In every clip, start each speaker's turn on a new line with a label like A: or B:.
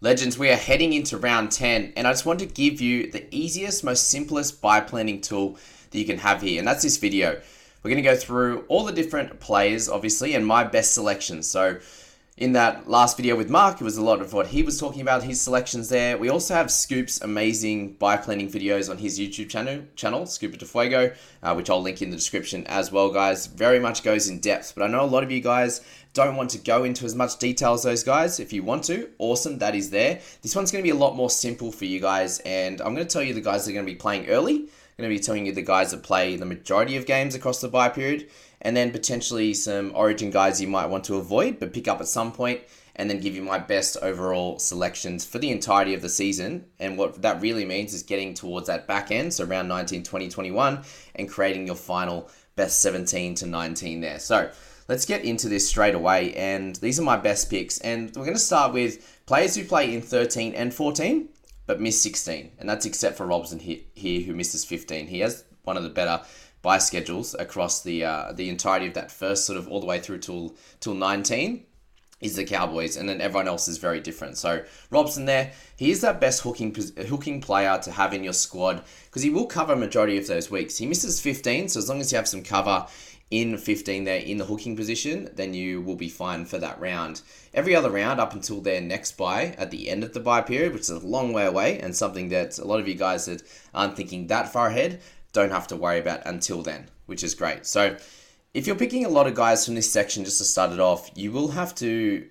A: Legends, we are heading into round 10, and I just want to give you the easiest, most simplest bye planning tool that you can have here, and that's this video. We're going to go through all the different players, obviously, and my best selections. So, in that last video with Mark, it was a lot of what he was talking about, his selections there. We also have Scoop's amazing bye planning videos on his YouTube channel, channel Scooper de Fuego, uh, which I'll link in the description as well, guys. Very much goes in depth, but I know a lot of you guys don't want to go into as much detail as those guys. If you want to, awesome, that is there. This one's going to be a lot more simple for you guys, and I'm going to tell you the guys that are going to be playing early. I'm going to be telling you the guys that play the majority of games across the bye period, and then potentially some Origin guys you might want to avoid but pick up at some point, and then give you my best overall selections for the entirety of the season. And what that really means is getting towards that back end, so around 19, 20, 21, and creating your final best 17 to 19 there. So let's get into this straight away. And these are my best picks. And we're going to start with players who play in 13 and 14, but miss 16. And that's except for Robson here, who misses 15. He has one of the better bye schedules across the uh, the entirety of that first sort of all the way through till till 19 is the Cowboys, and then everyone else is very different. So Robson there, he is that best hooking hooking player to have in your squad because he will cover majority of those weeks. He misses 15, so as long as you have some cover in 15 there in the hooking position, then you will be fine for that round. Every other round up until their next bye at the end of the bye period, which is a long way away, and something that a lot of you guys that aren't thinking that far ahead don't have to worry about until then, which is great. So if you're picking a lot of guys from this section just to start it off, you will have to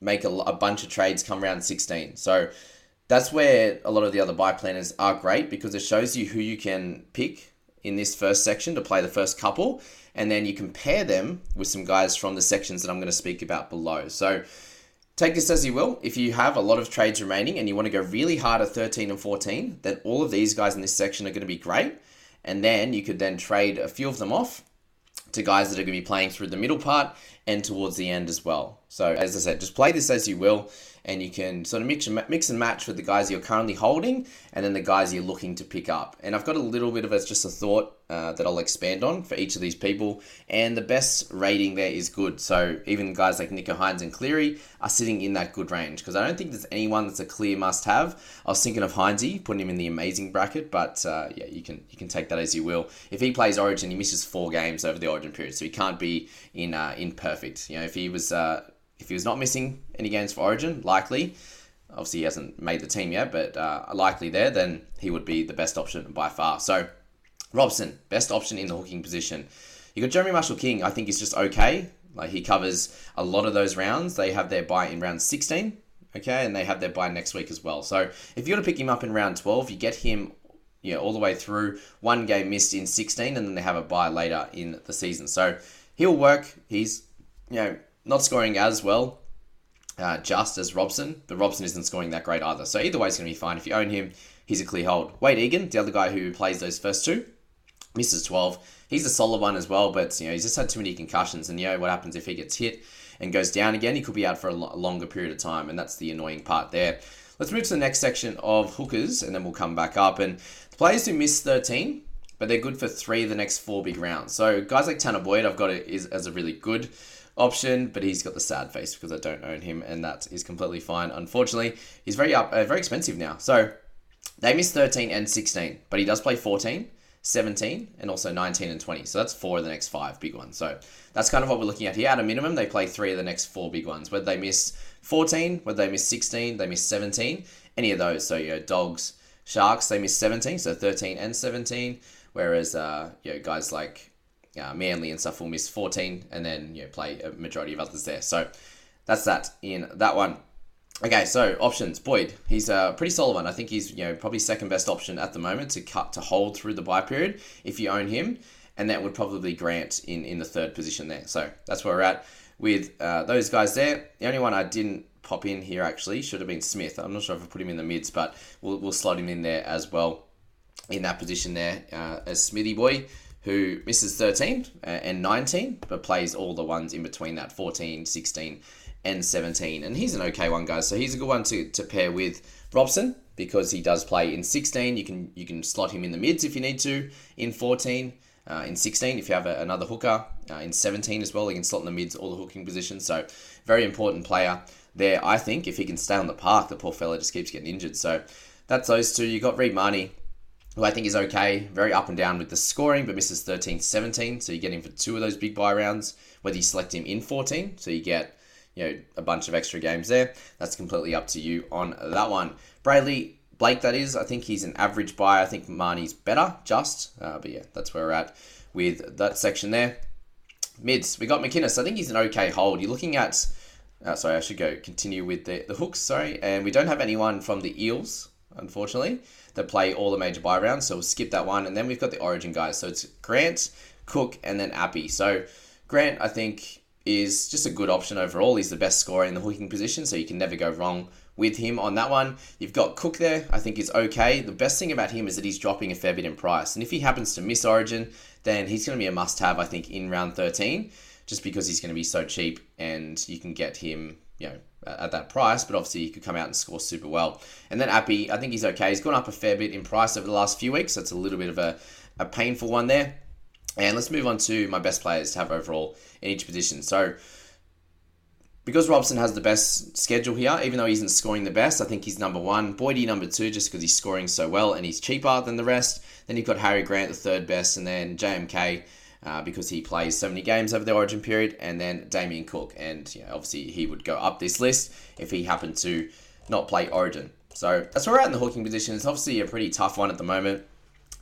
A: make a, a bunch of trades come around 16. So that's where a lot of the other bye planners are great because it shows you who you can pick in this first section to play the first couple, and then you compare them with some guys from the sections that I'm going to speak about below. So take this as you will. If you have a lot of trades remaining and you want to go really hard at 13 and 14, then all of these guys in this section are going to be great. And then you could then trade a few of them off to guys that are going to be playing through the middle part and towards the end as well. So as I said, just play this as you will, and you can sort of mix and, mix and match with the guys you're currently holding, and then the guys you're looking to pick up. And I've got a little bit of a, just a thought uh, that I'll expand on for each of these people. And the best rating there is good. So even guys like Nicho Hynes and Cleary are sitting in that good range because I don't think there's anyone that's a clear must-have. I was thinking of Hynesy, putting him in the amazing bracket, but uh, yeah, you can you can take that as you will. If he plays Origin, he misses four games over the Origin period, so he can't be in uh, in perfect. You know, if he was uh, if he was not missing any games for Origin, likely. Obviously, he hasn't made the team yet, but uh, likely there, then he would be the best option by far. So Robson, best option in the hooking position. You got Jeremy Marshall King, I think is just okay. Like he covers a lot of those rounds. They have their bye in round 16, okay, and they have their bye next week as well. So if you're to pick him up in round 12, you get him know, all the way through. One game missed in 16, and then they have a bye later in the season. So he'll work. He's you know not scoring as well, uh, just as Robson, but Robson isn't scoring that great either. So either way, it's going to be fine. If you own him, he's a clear hold. Wayde Egan, the other guy who plays those first two, misses 12. He's a solid one as well, but you know he's just had too many concussions, and you know what happens if he gets hit and goes down again? He could be out for a longer period of time, and that's the annoying part there. Let's move to the next section of hookers, and then we'll come back up. And the players who miss 13, but they're good for three of the next four big rounds. So guys like Tanah Boyd, I've got it is as a really good option, but he's got the sad face because I don't own him, and that is completely fine. Unfortunately, he's very up, uh, very expensive now. So they miss 13 and 16, but he does play 14, 17, and also 19 and 20. So that's four of the next five big ones. So that's kind of what we're looking at here. At a minimum, they play three of the next four big ones. Whether they miss 14, whether they miss 16, they miss 17, any of those. So, you know, dogs, sharks, they miss 17, so 13 and 17. Whereas, uh, you know, guys like uh, Manly and stuff will miss 14 and then, you know, play a majority of others there. So that's that in that one. Okay, so options. Boyd, he's a pretty solid one. I think he's you know probably second best option at the moment to cut to hold through the bye period if you own him, and that would probably Grant in in the third position there. So that's where we're at with uh, those guys there. The only one I didn't pop in here actually should have been Smith. I'm not sure if I put him in the mids, but we'll we'll slot him in there as well in that position there uh, as Smithy boy who misses 13 uh, and 19 but plays all the ones in between that 14 16 and 17. And he's an okay one, guys. So he's a good one to, to pair with Robson because he does play in 16. You can you can slot him in the mids if you need to. In 14, uh, in 16 if you have a, another hooker. Uh, in 17 as well, he can slot in the mids, all the hooking positions. So very important player there. I think if he can stay on the park, the poor fella just keeps getting injured. So that's those two. You got Reed Mahoney. Who I think is okay, very up and down with the scoring, but misses 13 17. So you get him for two of those big bye rounds, whether you select him in 14. So you get you know, a bunch of extra games there. That's completely up to you on that one. Bradley Blake, that is. I think he's an average buy. I think Marnie's better, just. Uh, but yeah, that's where we're at with that section there. Mids, we got McInnes. I think he's an okay hold. You're looking at. Uh, sorry, I should go continue with the, the hooks. Sorry. And we don't have anyone from the Eels, unfortunately, that play all the major bye rounds. So we'll skip that one. And then we've got the Origin guys. So it's Grant, Cook, and then Appy. So Grant, I think is just a good option overall. He's the best scorer in the hooking position, so you can never go wrong with him on that one. You've got Cook there, I think is okay. The best thing about him is that he's dropping a fair bit in price. And if he happens to miss Origin, then he's going to be a must have, I think, in round 13, just because he's going to be so cheap and you can get him, you know, at that price, but obviously he could come out and score super well. And then Appy, I think he's okay. He's gone up a fair bit in price over the last few weeks. So it's a little bit of a, a painful one there. And let's move on to my best players to have overall in each position. So, because Robson has the best schedule here, even though he isn't scoring the best, I think he's number one. Boydie number two, just because he's scoring so well and he's cheaper than the rest. Then you've got Harry Grant, the third best, and then JMK. Uh, because he plays so many games over the origin period, and then Damien Cook. And you know, obviously, he would go up this list if he happened to not play origin. So that's where we're at in the hooking position. It's obviously a pretty tough one at the moment.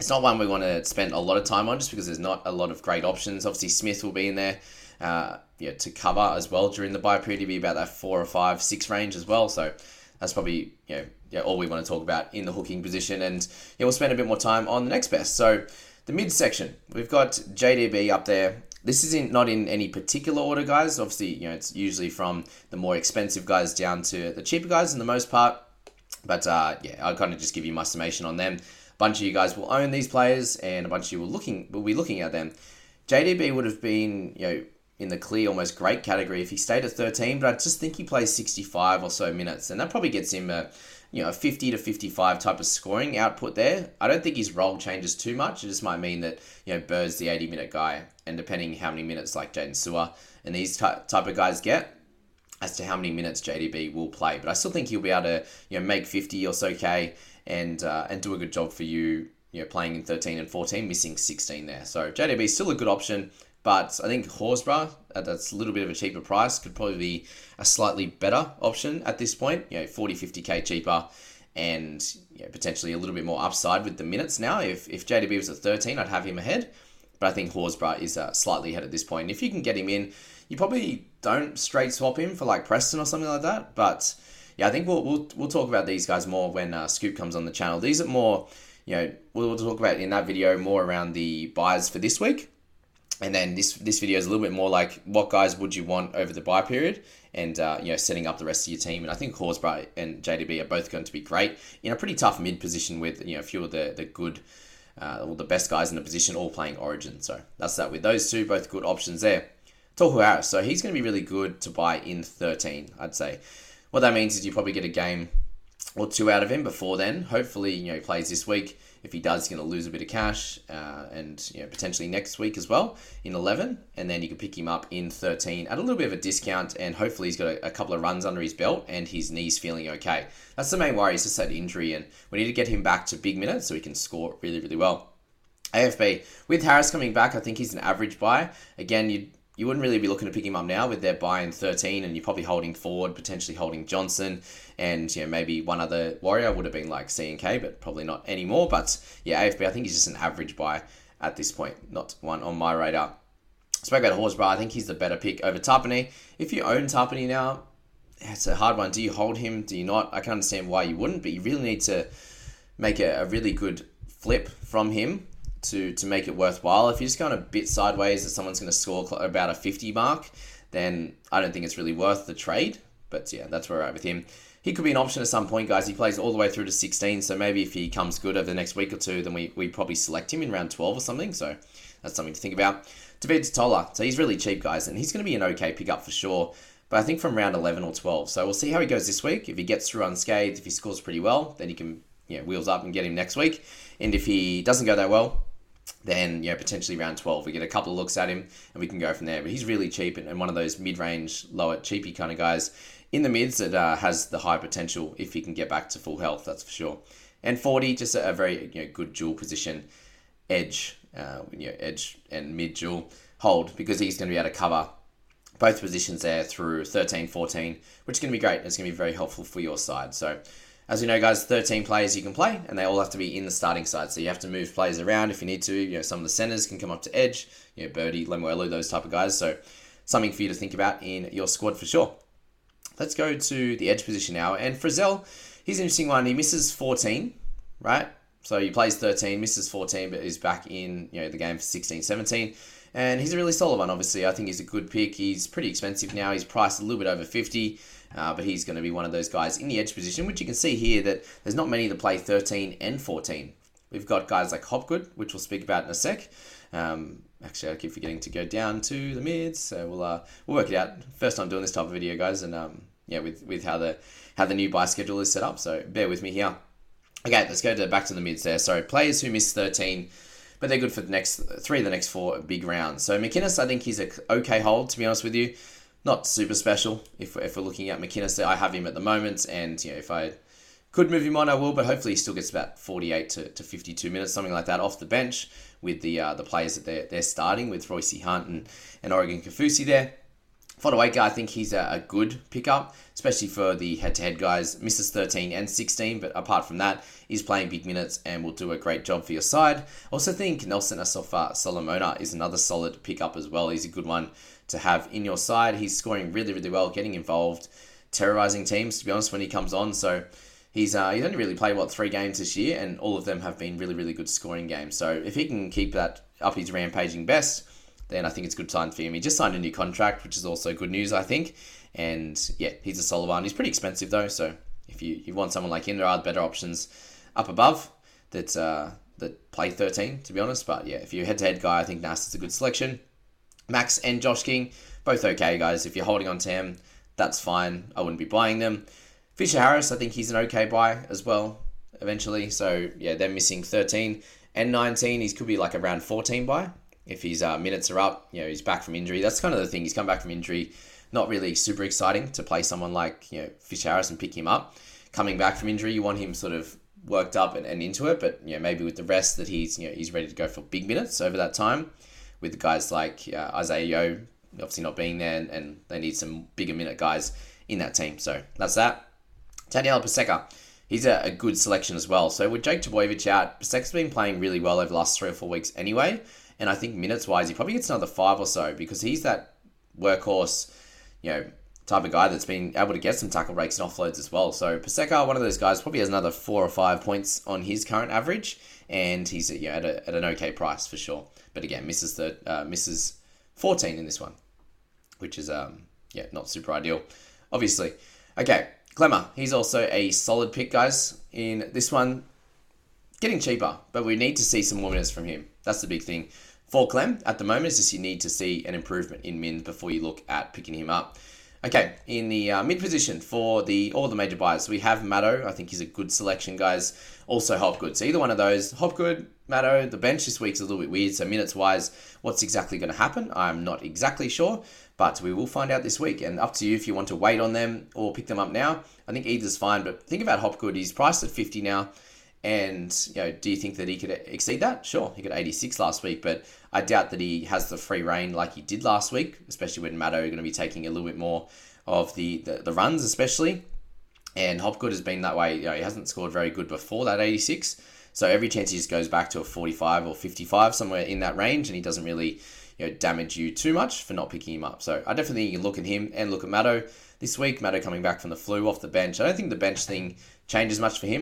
A: It's not one we want to spend a lot of time on just because there's not a lot of great options. Obviously, Smith will be in there uh, to cover as well during the bye period. He'll be about that four or five, six range as well. So that's probably you know, yeah, all we want to talk about in the hooking position. And yeah, we'll spend a bit more time on the next best. So the mid section, we've got JDB up there. This isn't not in any particular order, guys. Obviously, you know, it's usually from the more expensive guys down to the cheaper guys in the most part. But uh, yeah, I'll kind of just give you my summation on them A bunch of you guys will own these players, and a bunch of you will looking will be looking at them. JDB would have been, you know, in the clear, almost great category if he stayed at 13, but I just think he plays 65 or so minutes, and that probably gets him a, you know, 50 to 55 type of scoring output there. I don't think his role changes too much. It just might mean that, you know, Bird's the 80 minute guy, and depending how many minutes like Jaydn Su'A and these type, of guys get, as to how many minutes JDB will play. But I still think he'll be able to, you know, make 50 or so K and uh, and do a good job for you. You know, playing in 13 and 14, missing 16 there. So JDB is still a good option, but I think Horsburgh, that's a little bit of a cheaper price, could probably be a slightly better option at this point. You know, 40, 50k cheaper, and you know, potentially a little bit more upside with the minutes now. If if JDB was at 13, I'd have him ahead, but I think Horsburgh is uh, slightly ahead at this point. If you can get him in, you probably don't straight swap him for like Preston or something like that, but yeah, I think we'll, we'll, we'll talk about these guys more when uh, Scoop comes on the channel. These are more, you know, we'll, talk about in that video more around the buys for this week. And then this this video is a little bit more like what guys would you want over the bye period, and uh, you know setting up the rest of your team. And I think Horsburgh and JDB are both going to be great in a pretty tough mid position with you know a few of the the good, uh, all the best guys in the position all playing Origin. So that's that with those two, both good options there. Tohu Harris, so he's going to be really good to buy in 13, I'd say. What that means is you probably get a game or two out of him before then. Hopefully, you know, he plays this week If he does, he's going to lose a bit of cash, uh, and you know, potentially next week as well in 11. And then you can pick him up in 13 at a little bit of a discount, and hopefully he's got a, a couple of runs under his belt and his knee's feeling okay. That's the main worry. He's just had injury, and we need to get him back to big minutes so he can score really, really well. AFB with Harris coming back, I think he's an average buy. Again, you you wouldn't really be looking to pick him up now with their bye in 13, and you're probably holding forward, potentially holding Johnson, and you know maybe one other warrior would have been like C and K, but probably not anymore. But yeah, AFB, I think he's just an average buy at this point, not one on my radar. Spoke about Horsburgh, I think he's the better pick over Tapine. If you own Tapine now, it's a hard one. Do you hold him? Do you not? I can understand why you wouldn't, but you really need to make a, a really good flip from him to to make it worthwhile. If you're just going a bit sideways that someone's going to score about a 50 mark, then I don't think it's really worth the trade. But yeah, that's where we're at with him. He could be an option at some point, guys. He plays all the way through to 16, so maybe if he comes good over the next week or two, then we, we probably select him in round 12 or something. So that's something to think about. David Tola, so he's really cheap, guys, and he's going to be an okay pickup for sure. But I think from round 11 or 12. So we'll see how he goes this week. If he gets through unscathed, if he scores pretty well, then he can you know, wheels up and get him next week. And if he doesn't go that well, then you know potentially round 12 we get a couple of looks at him and we can go from there. But he's really cheap and, one of those mid-range lower cheapy kind of guys in the mids that uh, has the high potential if he can get back to full health that's for sure. And 40 just a, a very you know, good dual position edge uh, you know, edge and mid dual hold because he's going to be able to cover both positions there through 13 14 which is going to be great. It's going to be very helpful for your side. So as you know, guys, 13 players you can play, and they all have to be in the starting side. So you have to move players around if you need to. You know, some of the centers can come up to edge. You know, Birdie, Lemuelu, those type of guys. So something for you to think about in your squad for sure. Let's go to the edge position now. And Frizell, he's an interesting one. He misses 14, right? So he plays 13, misses 14, but is back in you know the game for 16, 17. And he's a really solid one, obviously. I think he's a good pick. He's pretty expensive now. He's priced a little bit over 50. Uh, but he's going to be one of those guys in the edge position, which you can see here that there's not many that play 13 and 14. We've got guys like Hopgood, which we'll speak about in a sec. Um, actually, I keep forgetting to go down to the mids, so we'll uh, we'll work it out. First time doing this type of video, guys, and um, yeah, with with how the how the new bye schedule is set up. So bear with me here. Okay, let's go to back to the mids there. So players who miss 13 but they're good for the next three of the next four big rounds. So McInnes, I think he's a okay hold to be honest with you not super special. If, if we're looking at McInnes, I have him at the moment, and you know if I could move him on, I will. But hopefully, he still gets about 48 to, to 52 minutes, something like that, off the bench with the uh, the players that they're, they're starting with Royce Hunt and, and Oregon Kaufusi there. Fodawaker, I think he's a, a, good pickup, especially for the head-to-head guys. Misses 13 and 16, but apart from that, he's playing big minutes and will do a great job for your side. Also think Nelson Asofa Solomona is another solid pickup as well. He's a good one to have in your side. He's scoring really, really well, getting involved, terrorizing teams, to be honest, when he comes on. So he's uh, he's only really played, what, three games this year, and all of them have been really, really good scoring games. So if he can keep that up his rampaging best, then I think it's a good time for him. He just signed a new contract, which is also good news, I think. And yeah, he's a solid one. He's pretty expensive though, so if you, you want someone like him, there are better options up above that uh, that play 13, to be honest. But yeah, if you're head to head guy, I think Nas is a good selection. Max and Josh King, both okay guys. If you're holding on to him, that's fine. I wouldn't be buying them. Fisher Harris, I think he's an okay buy as well. Eventually, so yeah, they're missing 13 and 19. He could be like around 14 buy if his uh, minutes are up, you know, he's back from injury. That's kind of the thing. He's come back from injury. Not really super exciting to play someone like, you know, Fish Harris and pick him up. Coming back from injury, you want him sort of worked up and, and into it, but, you know, maybe with the rest that he's, you know, he's ready to go for big minutes over that time with guys like uh, Isaiah Yeo obviously not being there and, and, they need some bigger minute guys in that team. So that's that. Taniela Paseka, he's a, a, good selection as well. So with Jake Trbojevic out, Paseka's been playing really well over the last three or four weeks anyway. And I think minutes wise, he probably gets another five or so because he's that workhorse, you know, type of guy that's been able to get some tackle breaks and offloads as well. So Paseka, one of those guys, probably has another four or five points on his current average, and he's you know, at, a, at an okay price for sure. But again, misses the uh, misses 14 in this one, which is um yeah not super ideal, obviously. Okay, Klemmer, he's also a solid pick, guys. In this one, getting cheaper, but we need to see some more minutes from him. That's the big thing. For Clem, at the moment, is just you need to see an improvement in Mins before you look at picking him up. Okay, in the uh, mid position for the all the major buyers, we have Maddo. I think he's a good selection, guys. Also Hopgood. So either one of those, Hopgood, Maddo. The bench this week's a little bit weird. So minutes wise, what's exactly going to happen? I'm not exactly sure, but we will find out this week. And up to you if you want to wait on them or pick them up now. I think either's fine. But think about Hopgood. He's priced at 50 now. And you know, do you think that he could exceed that? Sure, he got 86 last week, but I doubt that he has the free reign like he did last week, especially when Maddo going to be taking a little bit more of the, the, the runs, especially. And Hopgood has been that way. You know, he hasn't scored very good before that 86. So every chance he just goes back to a 45 or 55, somewhere in that range, and he doesn't really you know, damage you too much for not picking him up. So I definitely think you can look at him and look at Maddo this week. Maddo coming back from the flu off the bench. I don't think the bench thing changes much for him.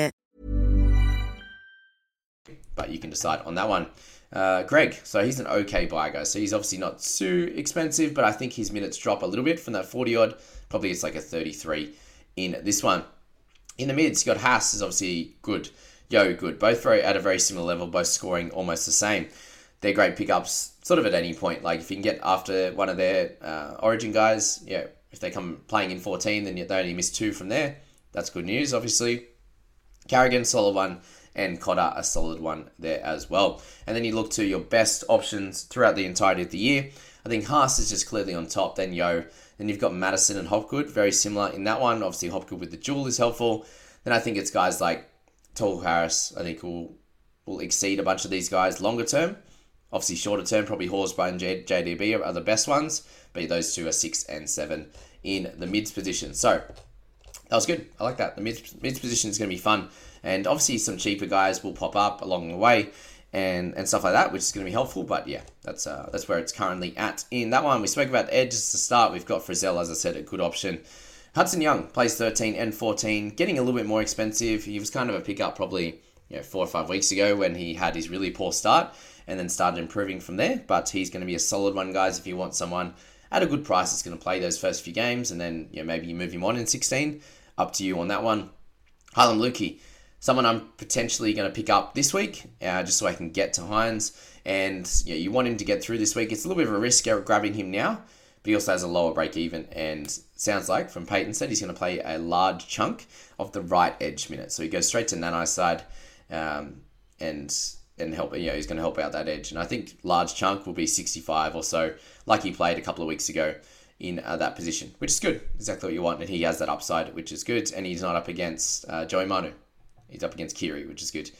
A: But you can decide on that one. Uh, Greg, so he's an okay buy, guys. So he's obviously not too expensive, but I think his minutes drop a little bit from that 40 odd. Probably it's like a 33 in this one. In the mids, you got Haas is obviously good. Yeo, good. Both very at a very similar level, both scoring almost the same. They're great pickups, sort of at any point. Like if you can get after one of their uh, Origin guys, yeah, if they come playing in 14, then they only miss two from there. That's good news, obviously. Carrigan, solid one and Cotter a solid one there as well. And then you look to your best options throughout the entirety of the year. I think Haas is just clearly on top. Then Yeo, then you've got Madison and Hopgood, very similar in that one. Obviously Hopgood with the jewel is helpful. Then I think it's guys like Tohu Harris. I think will will exceed a bunch of these guys longer term. Obviously shorter term, probably Horsburgh and J- JDB are the best ones, but those two are six and seven in the mids position. So that was good. I like that. The mids mids position is going to be fun. And obviously, some cheaper guys will pop up along the way and, and stuff like that, which is going to be helpful. But yeah, that's uh, that's where it's currently at. In that one, we spoke about edges to start. We've got Frizell, as I said, a good option. Hudson Young plays 13 and 14, getting a little bit more expensive. He was kind of a pickup probably you know, four or five weeks ago when he had his really poor start and then started improving from there. But he's going to be a solid one, guys, if you want someone at a good price that's going to play those first few games and then you know, maybe you move him on in 16. Up to you on that one. Harlem Lukey someone I'm potentially going to pick up this week, uh, just so I can get to Hynes. And you want him to get through this week. It's a little bit of a risk grabbing him now, but he also has a lower break even. And sounds like from Peyton said he's going to play a large chunk of the right edge minute. So he goes straight to Nanai's side, um, and and help. You know, he's going to help out that edge. And I think large chunk will be 65 or so, like he played a couple of weeks ago in uh, that position, which is good. Exactly what you want. And he has that upside, which is good. And he's not up against uh, Joey Manu. He's up against Kiri, which is good.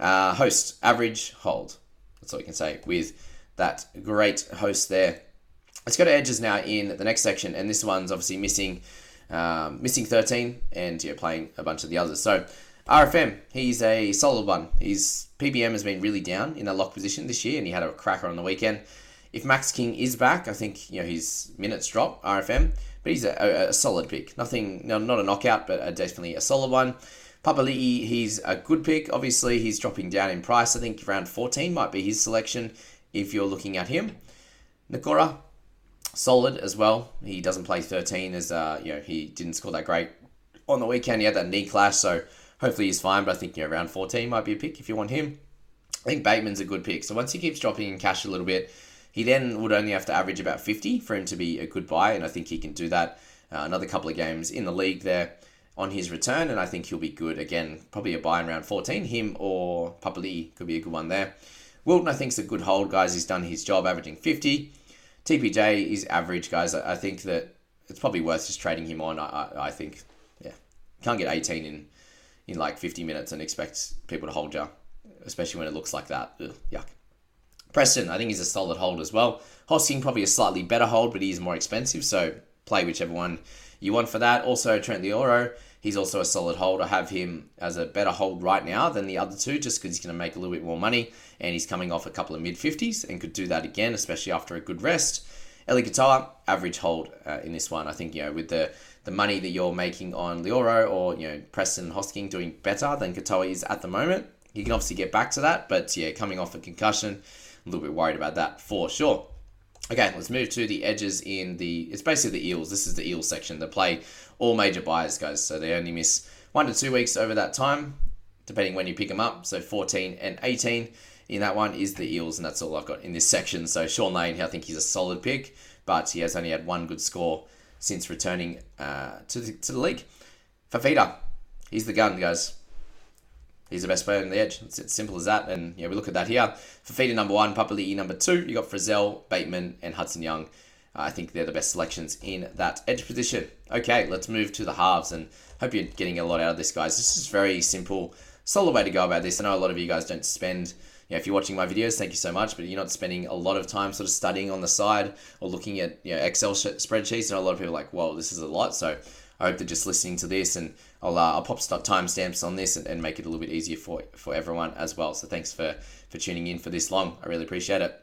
A: Uh, host, average, hold. That's all you can say with that great host there. Let's go to edges now in the next section, and this one's obviously missing, um, missing 13, and yeah, playing a bunch of the others. So RFM, he's a solid one. His PPM has been really down in that lock position this year, and he had a cracker on the weekend. If Max King is back, I think you know his minutes drop RFM, but he's a, a, a solid pick. Nothing, no, not a knockout, but a, definitely a solid one. Papali'i, he's a good pick. Obviously, he's dropping down in price. I think around 14 might be his selection if you're looking at him. Nikora, solid as well. He doesn't play 13 as uh, you know he didn't score that great on the weekend. He had that knee clash, so hopefully he's fine. But I think you know, around 14 might be a pick if you want him. I think Bateman's a good pick. So once he keeps dropping in cash a little bit, he then would only have to average about 50 for him to be a good buy, and I think he can do that uh, another couple of games in the league there on his return, and I think he'll be good again. Probably a buy in round 14. Him or Papali could be a good one there. Wilton, I think, is a good hold, guys. He's done his job, averaging 50. TPJ is average, guys. I think that it's probably worth just trading him on. I, I think, yeah, can't get 18 in in like 50 minutes and expect people to hold you, especially when it looks like that. Ugh, yuck. Preston, I think he's a solid hold as well. Hosking probably a slightly better hold, but he's more expensive, so play whichever one you want for that. Also, Trent Loiero, he's also a solid hold. I have him as a better hold right now than the other two, just because he's going to make a little bit more money, and he's coming off a couple of mid 50s and could do that again, especially after a good rest. Eli Katoa, average hold uh, in this one. I think, you know, with the, the money that you're making on Loiero or, you know, Preston Hosking doing better than Katoa is at the moment, you can obviously get back to that, but yeah, coming off a concussion, a little bit worried about that for sure. Okay, let's move to the edges in the. It's basically the Eels. This is the Eels section. They play all major buyers, guys. So they only miss one to two weeks over that time, depending when you pick them up. So 14 and 18 in that one is the Eels, and that's all I've got in this section. So Shaun Lane, I think he's a solid pick, but he has only had one good score since returning uh, to, the, to the league. Fifita, he's the gun, guys. He's the best player on the edge. It's as simple as that. And yeah, we look at that here. Fifita number one, Papali'i number two. You got Frizell, Bateman, and Hudson Young. I think they're the best selections in that edge position. Okay, let's move to the halves, and hope you're getting a lot out of this, guys. This is very simple, solid way to go about this. I know a lot of you guys don't spend you know, if you're watching my videos, thank you so much. But you're not spending a lot of time sort of studying on the side or looking at you know, Excel spreadsheets. And a lot of people are like, whoa, this is a lot. So I hope they're just listening to this, and I'll, uh, I'll pop timestamps on this and, and make it a little bit easier for for everyone as well. So thanks for for tuning in for this long. I really appreciate it.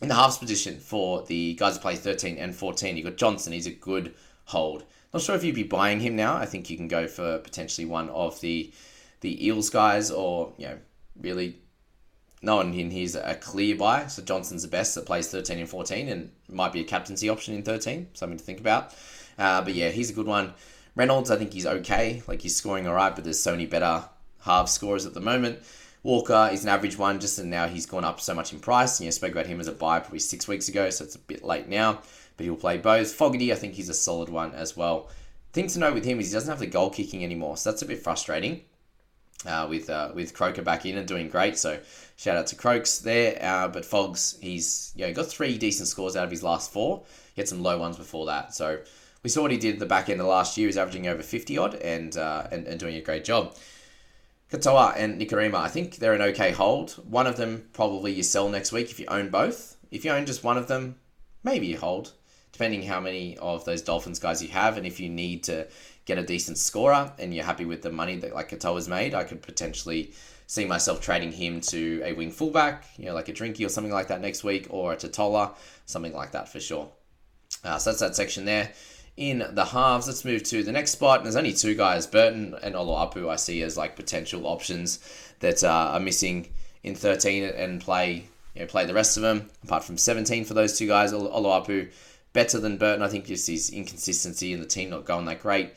A: In the halves position for the guys who play 13 and 14, you've got Johnson. He's a good hold. Not sure if you'd be buying him now. I think you can go for potentially one of the the Eels guys, or you know, really no one in here's a clear buy. So Johnson's the best that plays 13 and 14 and might be a captaincy option in 13. Something to think about. Uh, but yeah, he's a good one. Reynolds, I think he's okay. Like he's scoring all right, but there's so many better half scorers at the moment. Walker is an average one, just and now he's gone up so much in price. And you spoke about him as a buy probably six weeks ago, so it's a bit late now. But he'll play both. Fogarty, I think he's a solid one as well. Thing to note with him is he doesn't have the goal kicking anymore, so that's a bit frustrating. Uh, with uh, with Croker back in and doing great, so shout out to Croaks there. Uh, but Fogs, he's you know, got three decent scores out of his last four. He had some low ones before that, so we saw what he did at the back end of last year. He's averaging over 50 odd and, uh, and, and doing a great job. Katoa and Nikorima, I think they're an okay hold. One of them probably you sell next week if you own both. If you own just one of them, maybe you hold, depending how many of those Dolphins guys you have. And if you need to get a decent scorer and you're happy with the money that like Katoa's made, I could potentially see myself trading him to a wing fullback, you know, like a Drinky or something like that next week, or a Tatola, something like that for sure. Uh, so that's that section there in the halves. Let's move to the next spot. There's only two guys, Burton and Oloapu, I see as like potential options that uh, are missing in 13 and play you know, play the rest of them. Apart from 17 for those two guys, Oloapu better than Burton. I think just his inconsistency in the team not going that great.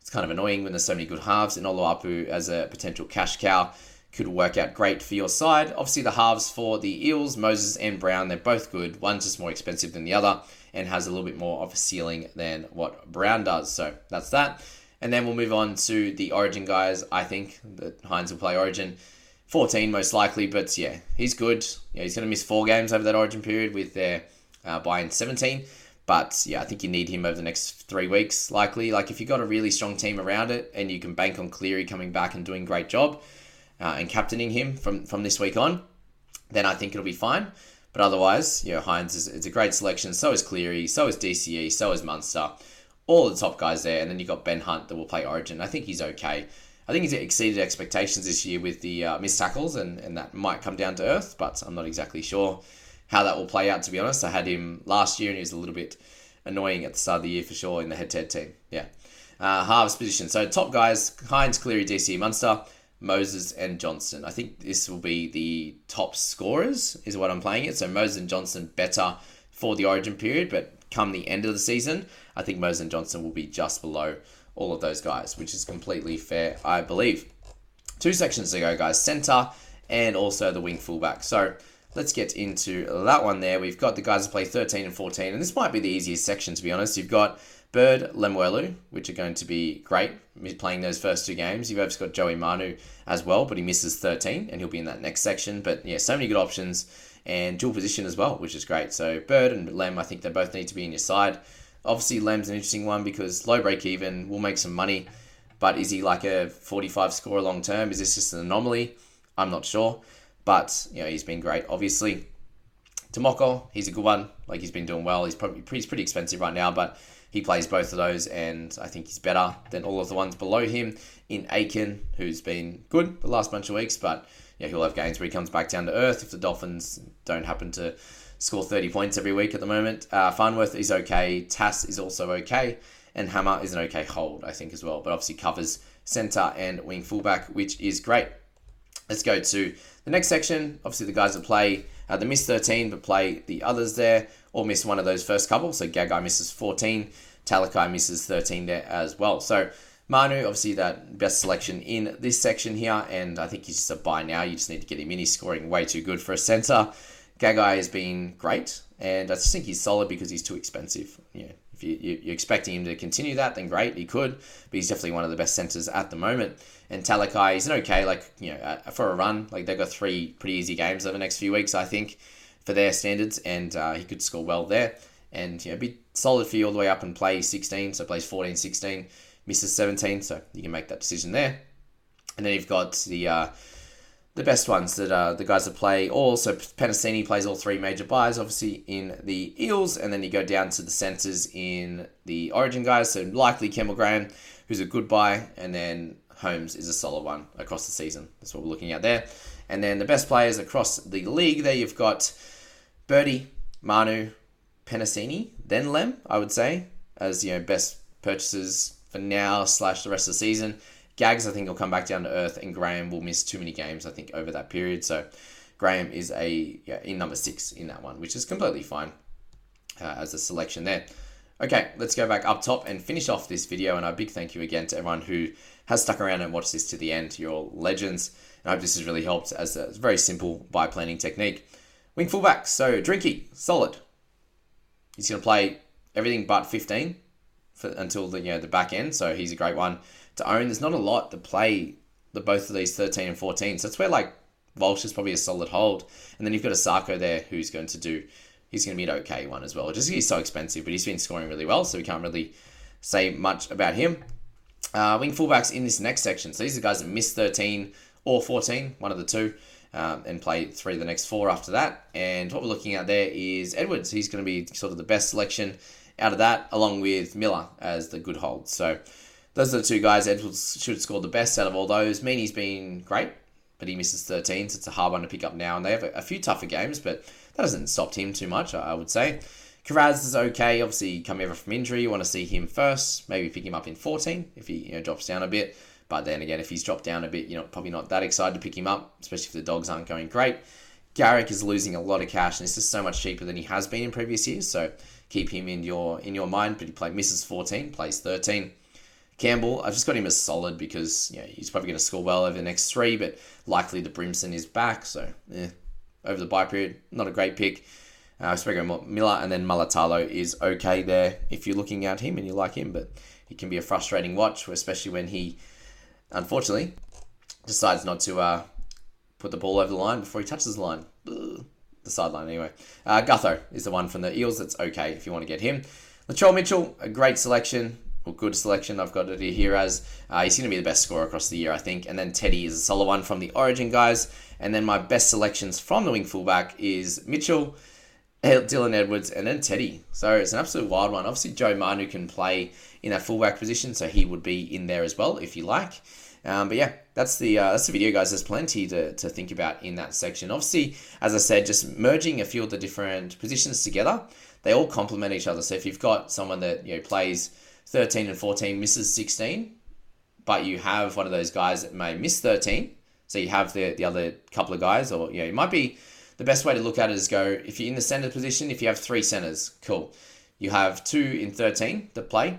A: It's kind of annoying when there's so many good halves. And Oloapu as a potential cash cow could work out great for your side. Obviously, the halves for the Eels, Moses and Brown, they're both good. One's just more expensive than the other and has a little bit more of a ceiling than what Brown does. So that's that. And then we'll move on to the Origin guys. I think that Hynes will play Origin. 14 most likely, but yeah, he's good. Yeah, he's going to miss four games over that Origin period with their uh, buy-in 17. But yeah, I think you need him over the next three weeks, likely. Like if you've got a really strong team around it and you can bank on Cleary coming back and doing great job uh, and captaining him from, from this week on, then I think it'll be fine. But otherwise, you know, Hynes is it's a great selection. So is Cleary, so is DCE, so is Munster. All the top guys there. And then you've got Ben Hunt that will play Origin. I think he's okay. I think he's exceeded expectations this year with the uh, missed tackles, and, and that might come down to earth, but I'm not exactly sure how that will play out, to be honest. I had him last year, and he was a little bit annoying at the start of the year for sure in the head to head team. Yeah. Uh, halves position. So top guys Hynes, Cleary, DC, Munster. Moses and Johnson. I think this will be the top scorers, is what I'm playing it. So Moses and Johnson better for the origin period, but come the end of the season, I think Moses and Johnson will be just below all of those guys, which is completely fair, I believe. Two sections to go, guys center and also the wing fullback. So let's get into that one there. We've got the guys that play 13 and 14, and this might be the easiest section, to be honest. You've got Bird, Lemuelu, which are going to be great playing those first two games. You've obviously got Joey Manu as well, but he misses 13 and he'll be in that next section. But yeah, so many good options and dual position as well, which is great. So Bird and Lem, I think they both need to be in your side. Obviously, Lem's an interesting one because low break even will make some money, but is he like a 45 score long term? Is this just an anomaly? I'm not sure, but you know he's been great. Obviously, Tomoko, he's a good one. Like he's been doing well. He's probably he's pretty expensive right now, but he plays both of those, and I think he's better than all of the ones below him. In Aitken, who's been good the last bunch of weeks, but yeah, he'll have games where he comes back down to earth if the Dolphins don't happen to score 30 points every week at the moment. Uh, Farnworth is okay. Tass is also okay. And Hammer is an okay hold, I think, as well. But obviously covers centre and wing fullback, which is great. Let's go to the next section. Obviously, the guys that play uh, the miss 13, but play the others there, or miss one of those first couple. So Gagai misses 14, Talakai misses 13 there as well. So Manu, obviously that best selection in this section here, and I think he's just a buy now. You just need to get him in. He's scoring way too good for a centre. Gagai has been great, and I just think he's solid because he's too expensive. Yeah, if you, are expecting him to continue that, then great, he could, but he's definitely one of the best centers at the moment. And Talakai is an okay, like, you know, uh, for a run. Like, they've got three pretty easy games over the next few weeks, I think, for their standards, and uh, he could score well there. And, you know, be solid for you all the way up and play 16, so plays 14, 16, misses 17, so you can make that decision there. And then you've got the. Uh, the best ones that uh, the guys that play all. So Penisini plays all three major byes, obviously in the Eels, and then you go down to the centers in the Origin guys. So likely Campbell Graham, who's a good buy, and then Holmes is a solid one across the season. That's what we're looking at there. And then the best players across the league there, you've got Birdie, Manu, Penisini, then Lem, I would say, as you know best purchases for now slash the rest of the season. Gags, I think, will come back down to earth, and Graham will miss too many games, I think, over that period. So Graham is a yeah, in number six in that one, which is completely fine uh, as a selection there. Okay, let's go back up top and finish off this video. And a big thank you again to everyone who has stuck around and watched this to the end. You're legends. And I hope this has really helped as a very simple bye planning technique. Wing fullback. So Drinky, solid. He's going to play everything but 15 for, until the you know the back end. So he's a great one to own. There's not a lot to play the both of these 13 and 14. So that's where like Walsh is probably a solid hold. And then you've got a Sarko there who's going to do he's going to be an okay one as well. Just he's so expensive, but he's been scoring really well, so we can't really say much about him. Uh, wing fullbacks in this next section. So these are guys that missed 13 or 14, one of the two, um, and play three of the next four after that. And what we're looking at there is Edwards. He's going to be sort of the best selection out of that, along with Miller as the good hold. So those are the two guys. Edwards should score the best out of all those. Meaney's been great, but he misses 13, so it's a hard one to pick up now. And they have a, a few tougher games, but that hasn't stopped him too much, I, I would say. Karaz is okay. Obviously, come over from injury. You want to see him first. Maybe pick him up in 14 if he you know, drops down a bit. But then again, if he's dropped down a bit, you're not, probably not that excited to pick him up, especially if the dogs aren't going great. Garrick is losing a lot of cash, and this is so much cheaper than he has been in previous years. So keep him in your in your mind. But he play misses 14, plays 13. Campbell, I've just got him as solid because you know, he's probably going to score well over the next three, but likely the Brimson is back. So, yeah, over the bye period, not a great pick. Uh, about Miller, and then Malatalo is okay there if you're looking at him and you like him, but he can be a frustrating watch, especially when he, unfortunately, decides not to uh, put the ball over the line before he touches the line. The sideline, anyway. Uh, Gutho is the one from the Eels that's okay if you want to get him. Latrell Mitchell, a great selection or good selection. I've got it here as uh, he's going to be the best scorer across the year, I think. And then Teddy is a solid one from the Origin guys. And then my best selections from the wing fullback is Mitchell, Dylan Edwards, and then Teddy. So it's an absolute wild one. Obviously, Joe Manu can play in that fullback position, so he would be in there as well if you like. Um, but yeah, that's the uh, that's the video, guys. There's plenty to, to think about in that section. Obviously, as I said, just merging a few of the different positions together, they all complement each other. So if you've got someone that you know plays 13 and 14 misses 16, but you have one of those guys that may miss 13. So you have the, the other couple of guys, or, you know, it might be the best way to look at it is go, if you're in the center position, if you have three centers, cool. You have two in 13 that play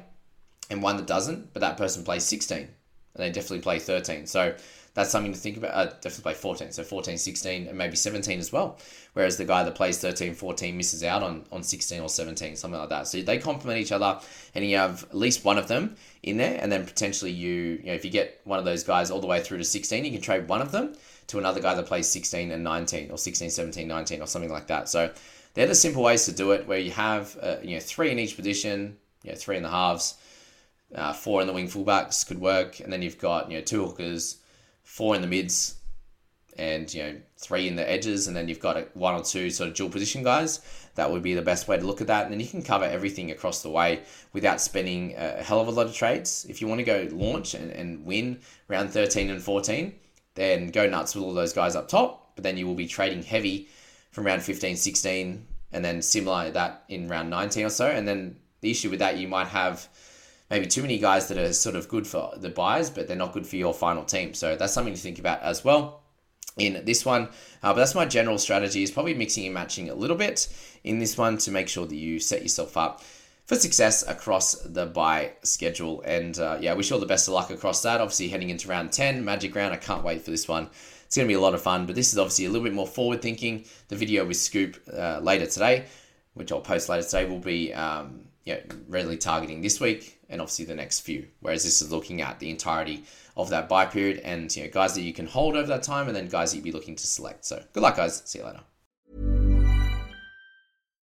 A: and one that doesn't, but that person plays 16. and they definitely play 13. So that's something to think about. Uh, definitely play 14, so 14, 16, and maybe 17 as well. Whereas the guy that plays 13, 14 misses out on, on 16 or 17, something like that. So they complement each other, and you have at least one of them in there, and then potentially you, you know, if you get one of those guys all the way through to 16, you can trade one of them to another guy that plays 16 and 19, or 16, 17, 19, or something like that. So they're the simple ways to do it, where you have uh, you know three in each position, you know, three in the halves, uh, four in the wing fullbacks could work, and then you've got you know two hookers four in the mids, and you know three in the edges, and then you've got one or two sort of dual position guys. That would be the best way to look at that, and then you can cover everything across the way without spending a hell of a lot of trades. If you want to go launch and, and win round thirteen and fourteen, then go nuts with all those guys up top. But then you will be trading heavy from round 15, 16, and then similar that in round 19 or so. And then the issue with that, you might have maybe too many guys that are sort of good for the byes, but they're not good for your final team. So that's something to think about as well in this one. Uh, but that's my general strategy is probably mixing and matching a little bit in this one to make sure that you set yourself up for success across the bye schedule. And uh, yeah, wish you all the best of luck across that. Obviously, heading into round 10, Magic Round. I can't wait for this one. It's going to be a lot of fun, but this is obviously a little bit more forward thinking. The video with Scoop uh, later today, which I'll post later today, will be um, yeah, really targeting this week and obviously the next few. Whereas this is looking at the entirety of that bye period and you know guys that you can hold over that time and then guys that you'd be looking to select. So good luck guys. See you later.